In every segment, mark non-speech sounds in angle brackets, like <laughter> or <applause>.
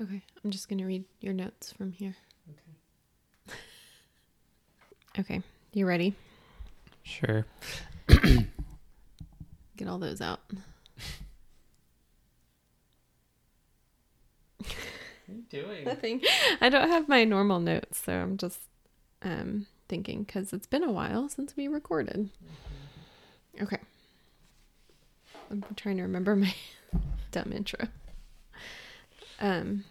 Okay, I'm just going to read your notes from here. Okay. Okay, you ready? Sure. <coughs> Get all those out. What are you doing? <laughs> Nothing. I don't have my normal notes, so I'm just um, thinking because it's been a while since we recorded. Okay. I'm trying to remember my <laughs> dumb intro. Um,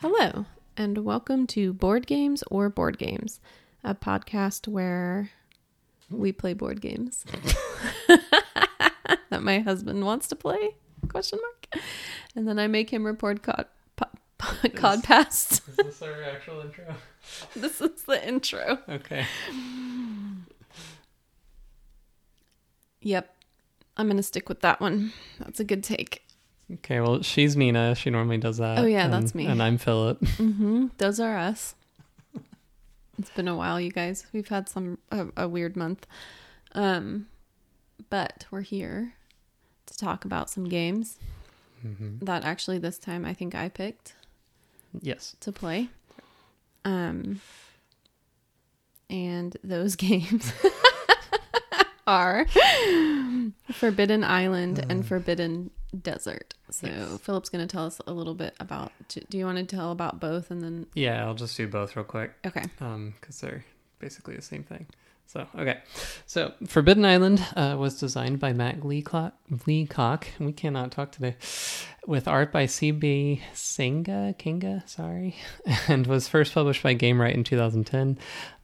hello, and welcome to Board Games or Board Games, a podcast where we play board games <laughs> that my husband wants to play? Question mark. <laughs> And then I make him report cod po- po- codpast. Is this our actual intro? <laughs> this is the intro. Okay. Yep. I'm going to stick with that one. That's a good take. Okay, well, she's Mina. She normally does that. Oh, yeah, and- that's me. And I'm Philip. <laughs> Mm-hmm. Those are us. It's been a while, you guys. We've had some a, a weird month, um, but we're here to talk about some games Mm-hmm. that actually this time I think I picked Yes. to play. Um, and those <laughs> games <laughs> are Forbidden Island and Forbidden Desert. So Yes. Philip's going to tell us a little bit about. Do you want to tell about both and then? Yeah, I'll just do both real quick. Okay. um because they're basically the same thing so okay. So forbidden island uh, was designed by matt leacock leacock we cannot talk today. With art by cb senga Canga sorry <laughs> and was first published by gamewright in 2010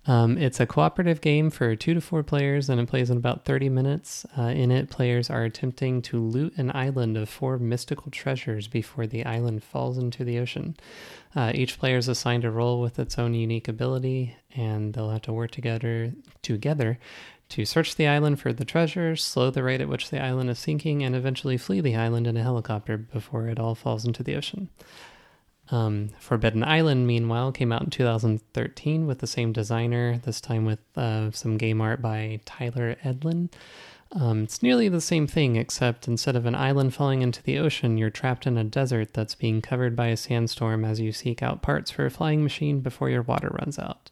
um, it's a cooperative game for two to four players and it plays in about 30 minutes. Uh, in it, players are attempting to loot an island of four mystical treasures before the island falls into the ocean. Uh, each player is assigned a role with its own unique ability, and they'll have to work together together to search the island for the treasures, slow the rate at which the island is sinking, and eventually flee the island in a helicopter before it all falls into the ocean. Um, Forbidden Island, meanwhile, came out in 2013 with the same designer, this time with uh, some game art by Tyler Edlin. Um, it's nearly the same thing, except instead of an island falling into the ocean, you're trapped in a desert that's being covered by a sandstorm as you seek out parts for a flying machine before your water runs out.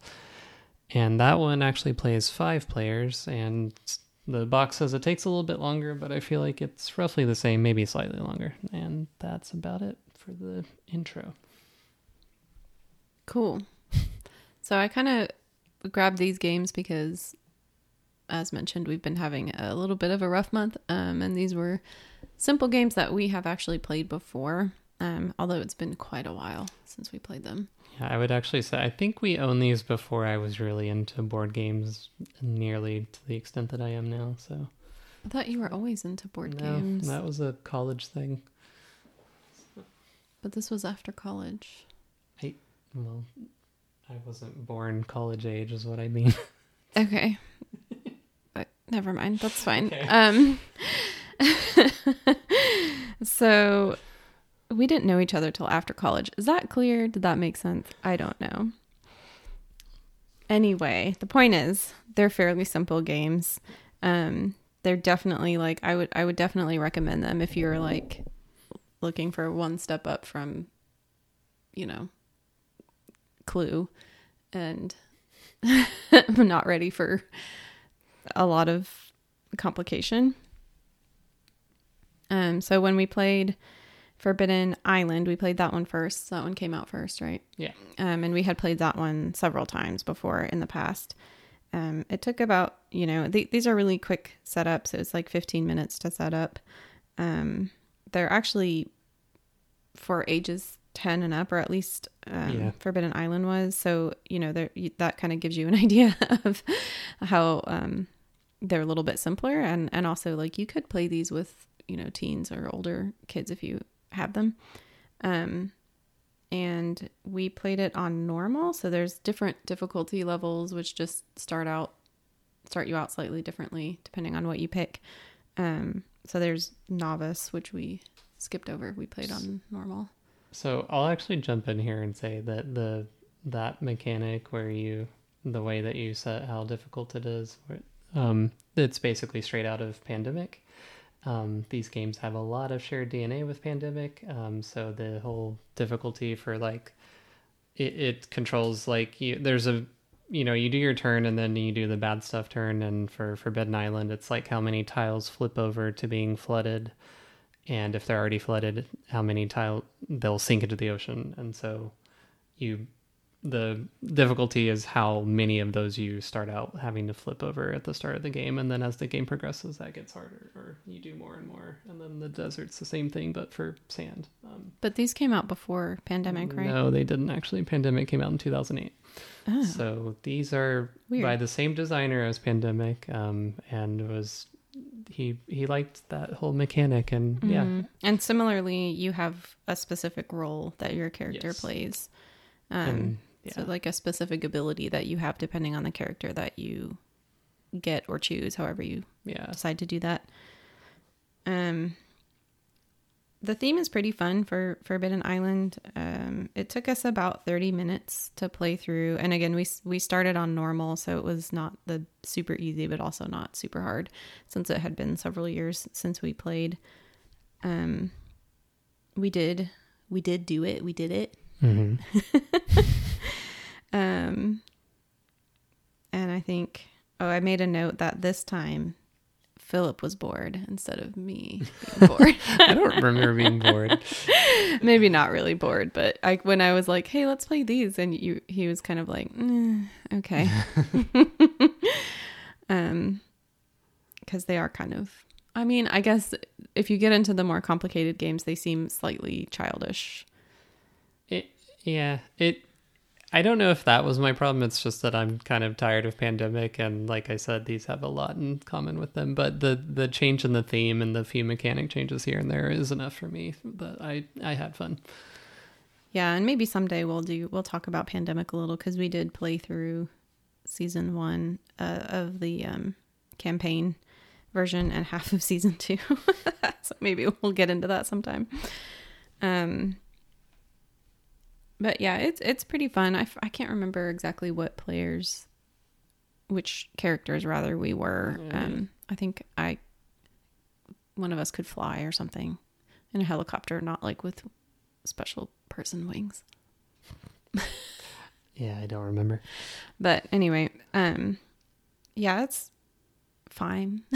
And that one actually plays five players, and the box says it takes a little bit longer, but I feel like it's roughly the same, maybe slightly longer. And that's about it for the intro. Cool. <laughs> So I kind of grabbed these games because, as mentioned, we've been having a little bit of a rough month, um, and these were simple games that we have actually played before. Um, although it's been quite a while since we played them. Yeah, I would actually say I think we owned these before I was really into board games nearly to the extent that I am now. So I thought you were always into board no, games, that was a college thing. but this was after college. Well, I wasn't born college age, is what I mean. <laughs> Okay. but never mind. That's fine. Okay. Um <laughs> So we didn't know each other till after college. Is that clear? Did that make sense? I don't know. Anyway, the point is they're fairly simple games. Um they're definitely like I would I would definitely recommend them if you're like looking for one step up from you know clue and <laughs> I'm not ready for a lot of complication. Um, so when we played Forbidden Island, we played that one first. That one came out first, right? Yeah. Um, and we had played that one several times before in the past. Um, it took about, you know, th- these are really quick setups. It was like 15 minutes to set up. Um, they're actually for ages 10 and up, or at least um, Yeah. Forbidden Island was. So, you know, there that kind of gives you an <laughs> idea of how um, they're a little bit simpler. And, and also, like, you could play these with, you know, teens or older kids if you have them. Um, and we played it on normal. So there's different difficulty levels, which just start out, start you out slightly differently depending on what you pick. Um, so there's novice, which we skipped over. We played on normal. So I'll actually jump in here and say that the that mechanic where you the way that you set how difficult it is, um, it's basically straight out of Pandemic. Um, these games have a lot of shared DNA with Pandemic, um, so the whole difficulty for like it, it controls like you. There's a you know you do your turn and then you do the bad stuff turn, and for Forbidden Island, it's like how many tiles flip over to being flooded and if they're already flooded how many tile they'll sink into the ocean. And so you the difficulty is how many of those you start out having to flip over at the start of the game. And then as the game progresses that gets harder or you do more and more. And then the desert's the same thing but for sand. Um, But these came out before pandemic, right? no they didn't. Actually pandemic came out in 2008 Oh, so these are Weird. by the same designer as pandemic um, and was he he liked that whole mechanic and yeah Mhm. And similarly, you have a specific role that your character Yes. plays. Um, and yeah So, like a specific ability that you have depending on the character that you get or choose, however you yeah decide to do that. Um, the theme is pretty fun for Forbidden Island. Um, it took us about thirty minutes to play through, and again, we we started on normal, so it was not the super easy, but also not super hard, since it had been several years since we played. Um, we did we did do it. We did it. hmm <laughs> Um, and I think, oh, I made a note that this time Philip was bored instead of me being bored. <laughs> I don't remember being bored. <laughs> Maybe not really bored, but I when I was like, "Hey, let's play these," and you, he was kind of like, "Mm, "Okay," <laughs> um, because they are kind of. I mean, I guess if you get into the more complicated games, they seem slightly childish. It, yeah, it. I don't know if that was my problem. It's just that I'm kind of tired of pandemic, and like I said, these have a lot in common with them. But the the change in the theme and the few mechanic changes here and there is enough for me that I I had fun. Yeah, and maybe someday we'll do we'll talk about pandemic a little because we did play through season one uh, of the um, campaign version and <laughs> half of season two. <laughs> so maybe we'll get into that sometime. Um, but yeah, it's it's pretty fun. I, f- I can't remember exactly what players, which characters rather we were. Yeah. Um, I think I one of us could fly or something in a helicopter, not like with special person wings. <laughs> Yeah, I don't remember. But anyway, um yeah, it's fine. <laughs> <laughs>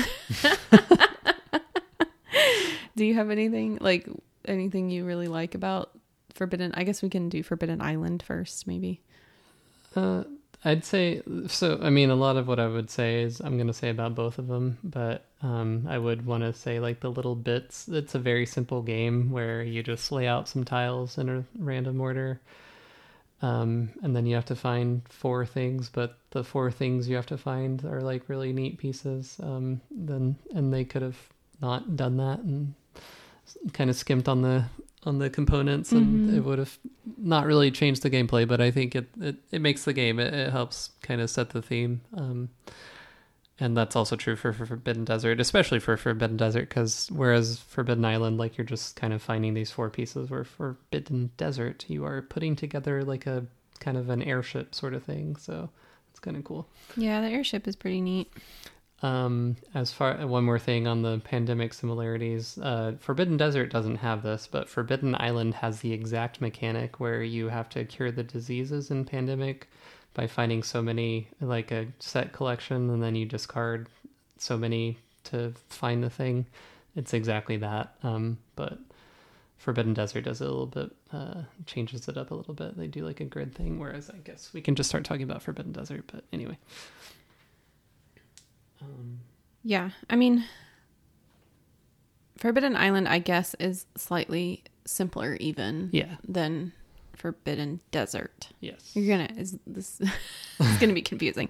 Do you have anything like anything you really like about Forbidden? I guess we can do Forbidden Island first, maybe. Uh, I'd say so. I mean, a lot of what I would say is I'm to say about both of them, but um, I would want to say like the little bits. It's a very simple game where you just lay out some tiles in a random order, um, and then you have to find four things. But the four things you have to find are like really neat pieces. Um, then and they could have not done that and kind of skimped on the on the components and Mhm. it would have not really changed the gameplay but i think it it, it makes the game it, it helps kind of set the theme um and that's also true for, for forbidden desert especially for forbidden desert because whereas forbidden island like you're just kind of finding these four pieces where forbidden desert you are putting together like a kind of an airship sort of thing so it's kind of cool Yeah, the airship is pretty neat. Um, as far one more thing on the pandemic similarities, uh, Forbidden Desert doesn't have this, but Forbidden Island has the exact mechanic where you have to cure the diseases in pandemic by finding so many, like a set collection, and then you discard so many to find the thing. It's exactly that, um, but Forbidden Desert does it a little bit, uh, changes it up a little bit. They do like a grid thing, whereas I guess we can just start talking about Forbidden Desert. But anyway. Um, Yeah, I mean, Forbidden Island, I guess, is slightly simpler even yeah. than Forbidden Desert. Yes. You're gonna is this <laughs> it's gonna be confusing.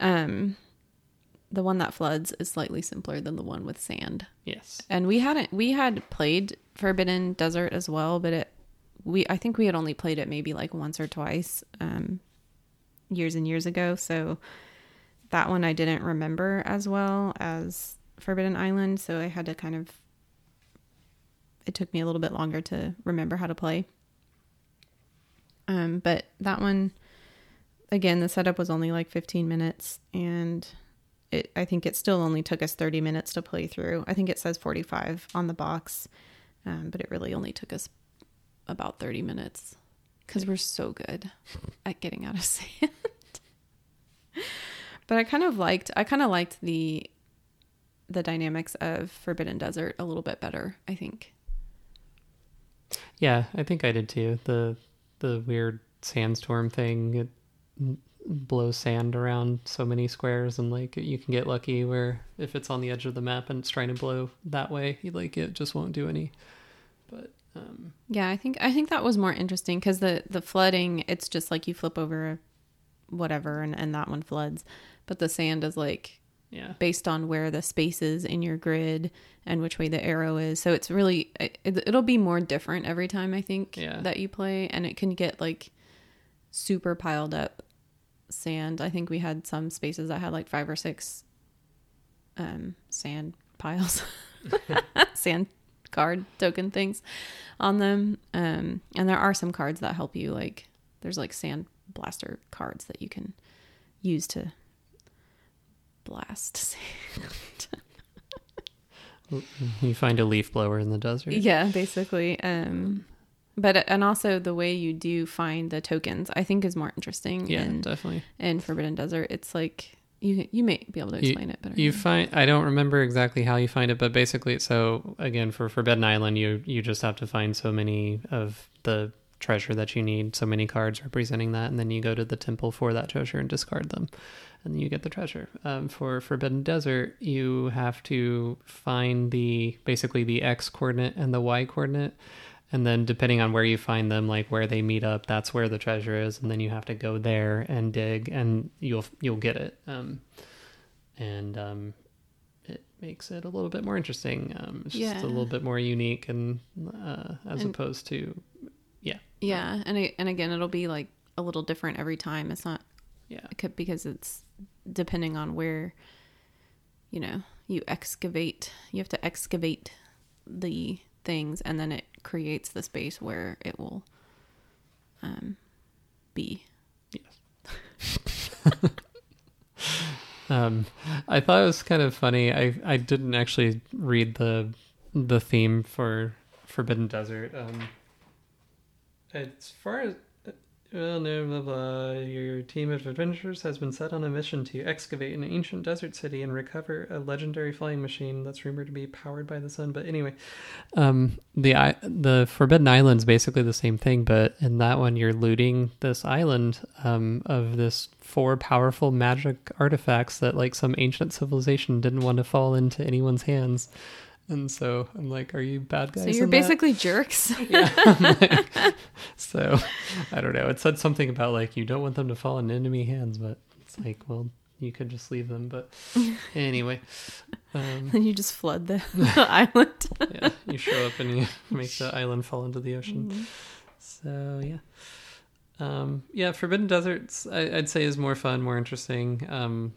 Um, the one that floods is slightly simpler than the one with sand. Yes. And we hadn't we had played Forbidden Desert as well, but it we I think we had only played it maybe like once or twice um years and years ago, so that one I didn't remember as well as Forbidden Island, so I had to kind of it took me a little bit longer to remember how to play. Um, but that one, again, the setup was only like 15 minutes, and it I think it still only took us 30 minutes to play through. I think it says 45 on the box, um, but it really only took us about 30 minutes because we're so good at getting out of <laughs> sand. But I kind of liked I kind of liked the the dynamics of Forbidden Desert a little bit better. I think. Yeah, I think I did too. The the weird sandstorm thing it blows sand around so many squares and like you can get lucky where if it's on the edge of the map and it's trying to blow that way, like it just won't do any. But um Yeah, I think I think that was more interesting because the the flooding, it's just like you flip over whatever and and that one floods, but the sand is like yeah. based on where the space is in your grid and which way the arrow is. So it's really it, it'll be more different every time I think Yeah. that you play, and it can get like super piled up sand. I think we had some spaces that had like five or six um, sand piles, <laughs> <laughs> sand card token things on them. Um, and there are some cards that help you. Like there's like sand blaster cards that you can use to blast <laughs> sand. You find a leaf blower in the desert. Yeah, basically. Um, but and also the way you do find the tokens, I think, is more interesting. Yeah, in, definitely. in Forbidden Desert, it's like you you may be able to You- explain it better. You find I don't remember exactly how you find it, but basically, so again for Forbidden Island, you you just have to find so many of the treasure that you need, so many cards representing that, and then you go to the temple for that treasure and discard them, and you get the treasure. Um, for Forbidden Desert, you have to find the basically the x coordinate and the y coordinate. And then depending on where you find them, like where they meet up, that's where the treasure is, and then you have to go there and dig, and you'll you'll get it. Um, and um, it makes it a little bit more interesting. Um, it's just Yeah. a little bit more unique, and uh, as And- opposed to yeah, and it, and again, it'll be like a little different every time. It's not yeah, because it's depending on where you know you excavate. You have to excavate the things, and then it creates the space where it will um, be. <laughs> Um, I thought it was kind of funny. I I didn't actually read the the theme for Forbidden Desert. Um, as far as well, no, blah, blah. Your team of adventurers has been set on a mission to excavate an ancient desert city and recover a legendary flying machine that's rumored to be powered by the sun. But anyway, um, the the Forbidden Island's basically the same thing, but in that one you're looting this island um, of this four powerful magic artifacts that like some ancient civilization didn't want to fall into anyone's hands. And so I'm like, are you bad guys? So you're in that? basically jerks. <laughs> yeah. <laughs> Like- so I don't know. It said something about like you don't want them to fall in enemy hands, but it's like, well, you could just leave them. But <laughs> anyway, um, and you just flood the, the island. yeah, you show up and you make the island fall into the ocean. Mhm. So yeah, um, yeah. Forbidden Deserts, I, I'd say, is more fun, more interesting. Um,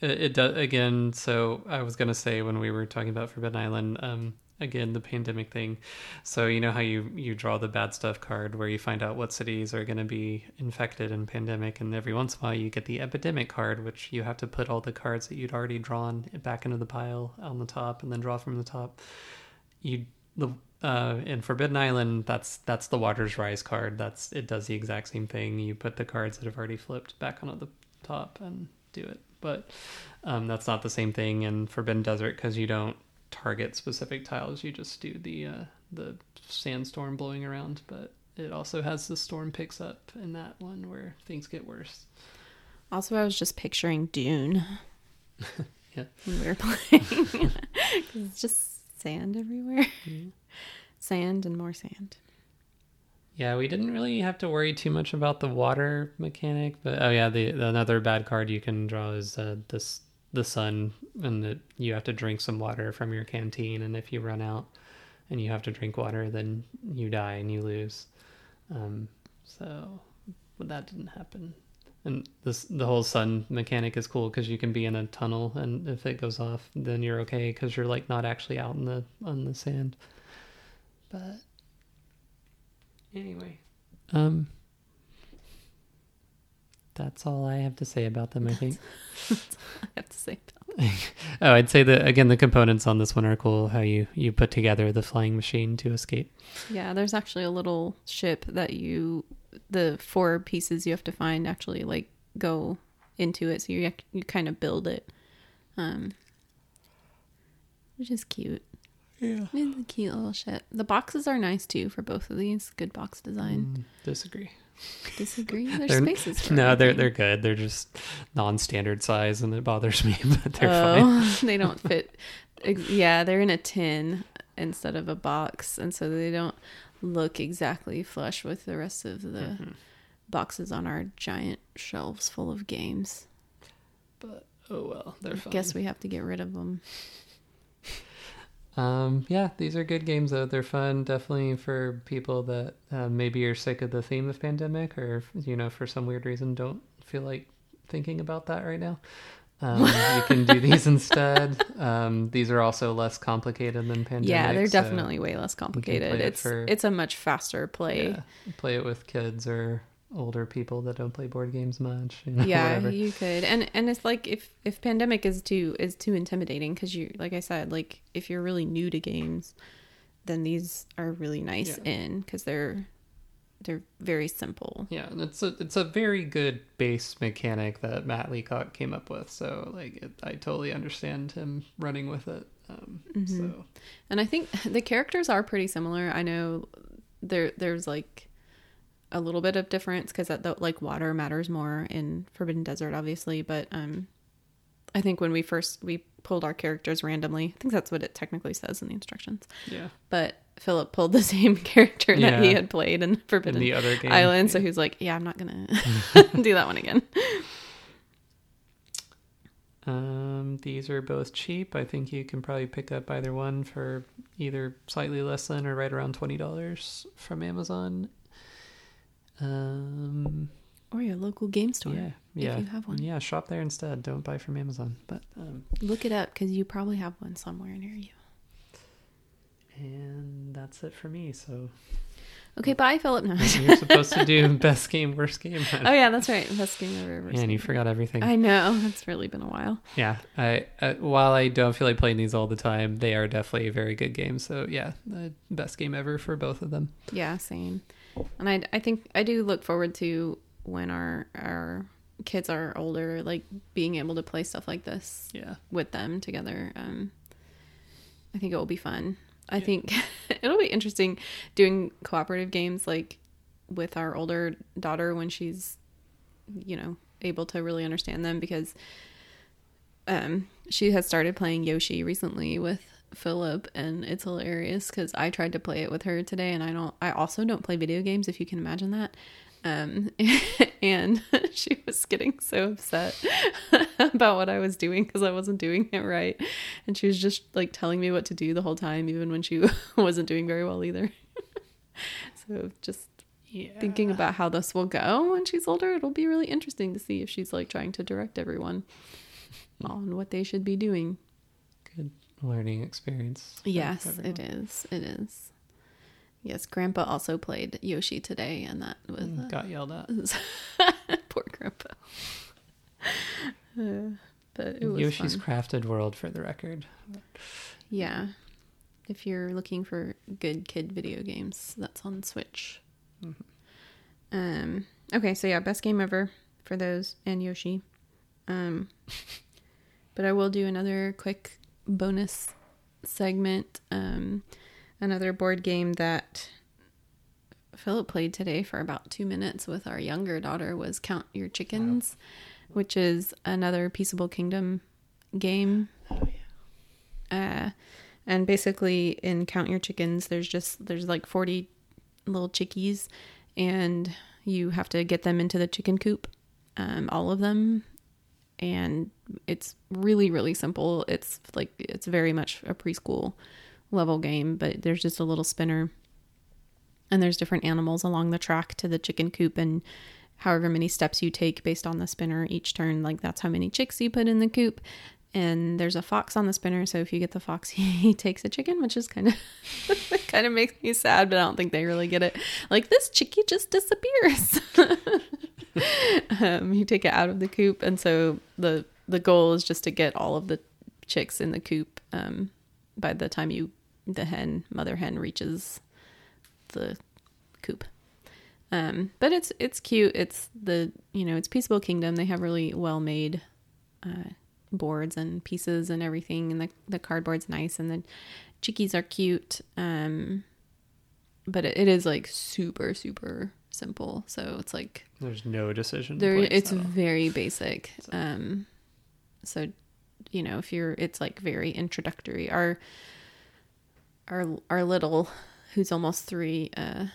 it, it does again. So I was gonna say when we were talking about Forbidden Island, um, again the pandemic thing. So you know how you you draw the bad stuff card where you find out what cities are gonna be infected in pandemic, and every once in a while you get the epidemic card, which you have to put all the cards that you'd already drawn back into the pile on the top, and then draw from the top. You the uh, in Forbidden Island, that's that's the Waters Rise card. That's it does the exact same thing. You put the cards that have already flipped back onto the top and do it. But um, that's not the same thing in Forbidden Desert because you don't target specific tiles. You just do the uh, the sandstorm blowing around. But it also has the storm picks up in that one where things get worse. Also, I was just picturing Dune. <laughs> Yeah. <laughs> When we were playing. <laughs> it's just sand everywhere. Sand and more sand. Yeah, we didn't really have to worry too much about the water mechanic, but oh yeah, the, the another bad card you can draw is uh, this the sun, and that you have to drink some water from your canteen, and if you run out and you have to drink water, then you die and you lose. Um, so, but that didn't happen. And this the whole sun mechanic is cool because you can be in a tunnel, and if it goes off, then you're okay because you're like not actually out in the on the sand. But anyway, um, that's all I have to say about them. I think. <laughs> I have to say. <laughs> oh, I'd say that again. The components on this one are cool. How you you put together the flying machine to escape. Yeah, there's actually a little ship that you, the four pieces you have to find actually like go into it, so you you kind of build it, um, which is cute. Yeah. It's a cute little ship. The boxes are nice too for both of these. Good box design. Mm, disagree. Disagree. There's They're- spaces. No, they're they're good. They're just non-standard size, and it bothers me. <laughs> But they're fine. oh, <laughs> they don't fit. Yeah, they're in a tin instead of a box, and so they don't look exactly flush with the rest of the Mm-hmm. boxes on our giant shelves full of games. But oh well, they're I fine. guess we have to get rid of them. Um, yeah, these are good games though. They're fun, definitely for people that uh, maybe are sick of the theme of pandemic, or you know, for some weird reason don't feel like thinking about that right now. Um, you can do <laughs> these instead. Um, these are also less complicated than pandemic. yeah, they're so, definitely way less complicated. play it It's for- it's a much faster play. yeah, play it with kids or older people that don't play board games much. You <laughs> know, yeah whatever. you could and and it's like if if pandemic is too is too intimidating because you like i said like if you're really new to games then these are really nice Yeah. in because they're they're very simple Yeah, and it's a it's a very good base mechanic that Matt Leacock came up with. So like, it, I totally understand him running with it. Um, Mm-hmm. So and i think <laughs> the characters are pretty similar i know there there's like a little bit of difference because that the like water matters more in forbidden desert obviously but um i think when we first we pulled our characters randomly i think that's what it technically says in the instructions yeah, but Philip pulled the <laughs> same character that he had played in in Forbidden the other game, Island, so yeah. he was like, "Yeah, I'm not gonna <laughs> <laughs> do that one again." Um, these are both cheap. I think you can probably pick up either one for either slightly less than or right around twenty dollars from Amazon. Um, Or your local game store. yeah, yeah, you have one. Yeah, shop there instead. Don't buy from Amazon. But um, Look it up because you probably have one somewhere near you. and that's it for me. So Okay, bye, Philip. No. you're supposed to do <laughs> best game, worst game. oh yeah, that's right. Best game ever Yeah, and you seen. forgot everything. I know <laughs> it's really been a while. yeah, I uh, while I don't feel like playing these all the time, they are definitely very good games. So yeah, the best game ever for both of them. Yeah, same. And I, I think I do look forward to when our our kids are older, like being able to play stuff like this Yeah, with them together. Um, I think it will be fun. I think <laughs> it'll be interesting doing cooperative games like with our older daughter when she's, you know, able to really understand them because um, she has started playing Yoshi recently with Philip and it's hilarious because I tried to play it with her today and I don't I also don't play video games if you can imagine that. Um <laughs> and <laughs> she was getting so upset <laughs> about what I was doing because I wasn't doing it right. And she was just like telling me what to do the whole time even when she wasn't doing very well either. So just yeah. thinking about how this will go when she's older it'll be really interesting to see if she's like trying to direct everyone on what they should be doing. Good learning experience. Yes, it is. It is. Yes, Grandpa also played Yoshi today, and that was uh, Got yelled at. <laughs> poor Grandpa. Uh, but it was Yoshi's fun. Crafted World, for the record. Yeah, if you're looking for good kid video games, that's on Switch. Mm-hmm. Um. Okay, so yeah, best game ever for those and Yoshi. Um. <laughs> But I will do another quick bonus segment. Um, another board game that Philip played today for about two minutes with our younger daughter was Count Your Chickens, which is another Peaceable Kingdom game. Oh Uh, and basically, in Count Your Chickens, there's just there's like 40 little chickies, and you have to get them into the chicken coop, um, all of them. And it's really really simple. It's like it's very much a preschool level game, but there's just a little spinner and there's different animals along the track to the chicken coop and however many steps you take based on the spinner each turn like that's how many chicks you put in the coop. And there's a fox on the spinner so if you get the fox <laughs> he takes a chicken which is kind of <laughs> kind of makes me sad but i don't think they really get it. Like this chickie just disappears <laughs> um, you take it out of the coop, and so the the goal is just to get all of the chicks in the coop um, by the time you the hen mother hen reaches the coop. Um, but it's it's cute. It's the you know it's Peaceable Kingdom. They have really well made uh, boards and pieces and everything, and the the cardboard's nice, and the chickies are cute. Um, but it, it is like super super simple. So it's like There's no decision. there it's very basic. Um, so you know if you're it's like very introductory. Our our our little who's almost three uh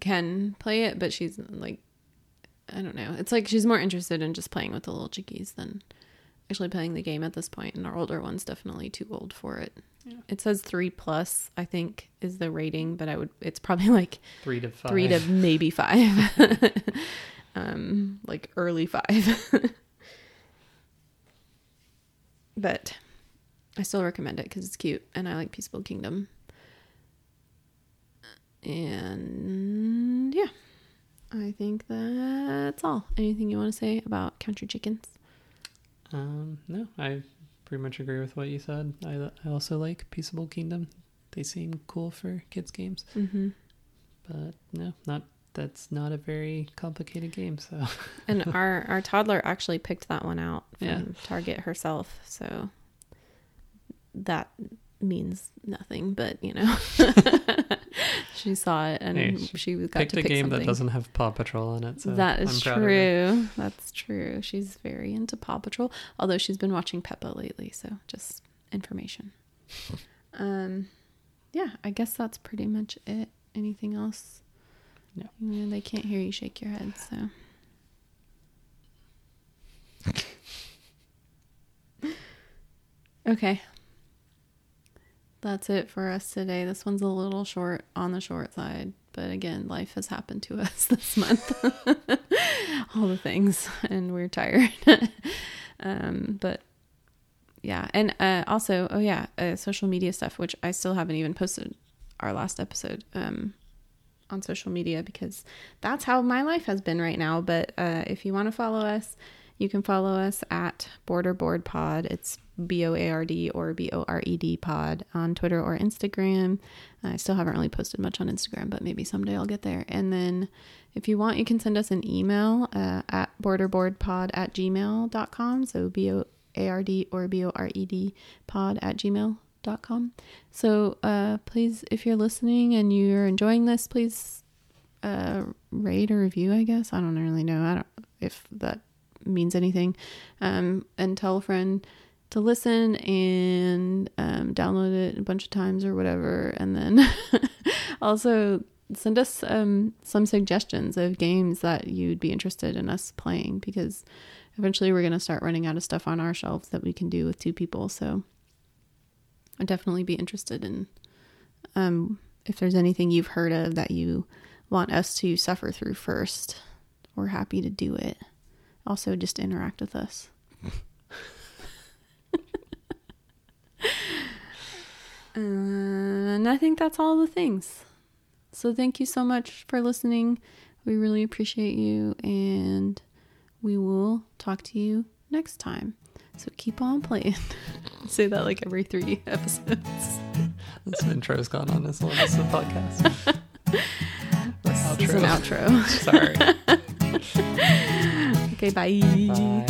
can play it, but she's like I don't know. It's like she's more interested in just playing with the little chickies than actually playing the game at this point, and our older one's definitely too old for it. Yeah. It says three plus, I think, is the rating, but I would it's probably <laughs> like three to five. three to maybe five. <laughs> um, like early five. <laughs> but I still recommend it because it's cute and I like Peaceable Kingdom. And yeah, I think that's all. Anything you want to say about Count Your Chickens? Um, no, I pretty much agree with what you said. I I also like Peaceable Kingdom. They seem cool for kids games, Mm-hmm. but no, not that's not a very complicated game. So <laughs> And our our toddler actually picked that one out from Yeah. Target herself, so that means nothing, but you know, <laughs> <laughs> she saw it and Hey, she got picked to a game something. that doesn't have Paw Patrol on it. So that is I'm proud of her. true. That's true. She's very into Paw Patrol, although she's been watching Peppa lately. So just information. <laughs> um, yeah, I guess that's pretty much it. Anything else? No. Yeah, they can't hear you shake your head, so. <laughs> okay. That's it for us today. This one's a little short on the short side, but again, life has happened to <laughs> us this month. <laughs> All the things, <laughs> and we're tired. um, but yeah, and uh, also, oh yeah, uh, social media stuff, which I still haven't even posted our last episode um, on social media because that's how my life has been right now. But uh, if you want to follow us, you can follow us at Board or Bored Pod. It's B O A R D or B O R E D Pod on Twitter or Instagram. I still haven't really posted much on Instagram, but maybe someday I'll get there. And then if you want, you can send us an email uh, at boardorboredpod at gmail.com. So B O A R D or B O R E D pod at gmail.com. So uh, please, if you're listening and you're enjoying this, please uh, rate or review, I guess. I don't really know. I don't if that means anything. Um, and tell a friend to listen and um, download it a bunch of times or whatever. And then <laughs> also send us um, some suggestions of games that you'd be interested in us playing because eventually we're going to start running out of stuff on our shelves that we can do with two people. So I'd definitely be interested in um, if there's anything you've heard of that you want us to suffer through first. We're happy to do it. Also, just interact with us. And I think that's all the things. So, thank you so much for listening. We really appreciate you, and we will talk to you next time. So, keep on playing. <laughs> Say that like every three <laughs> episodes. This intro's gone on as long as the podcast. <laughs> This is an outro. Sorry. okay, bye. Bye.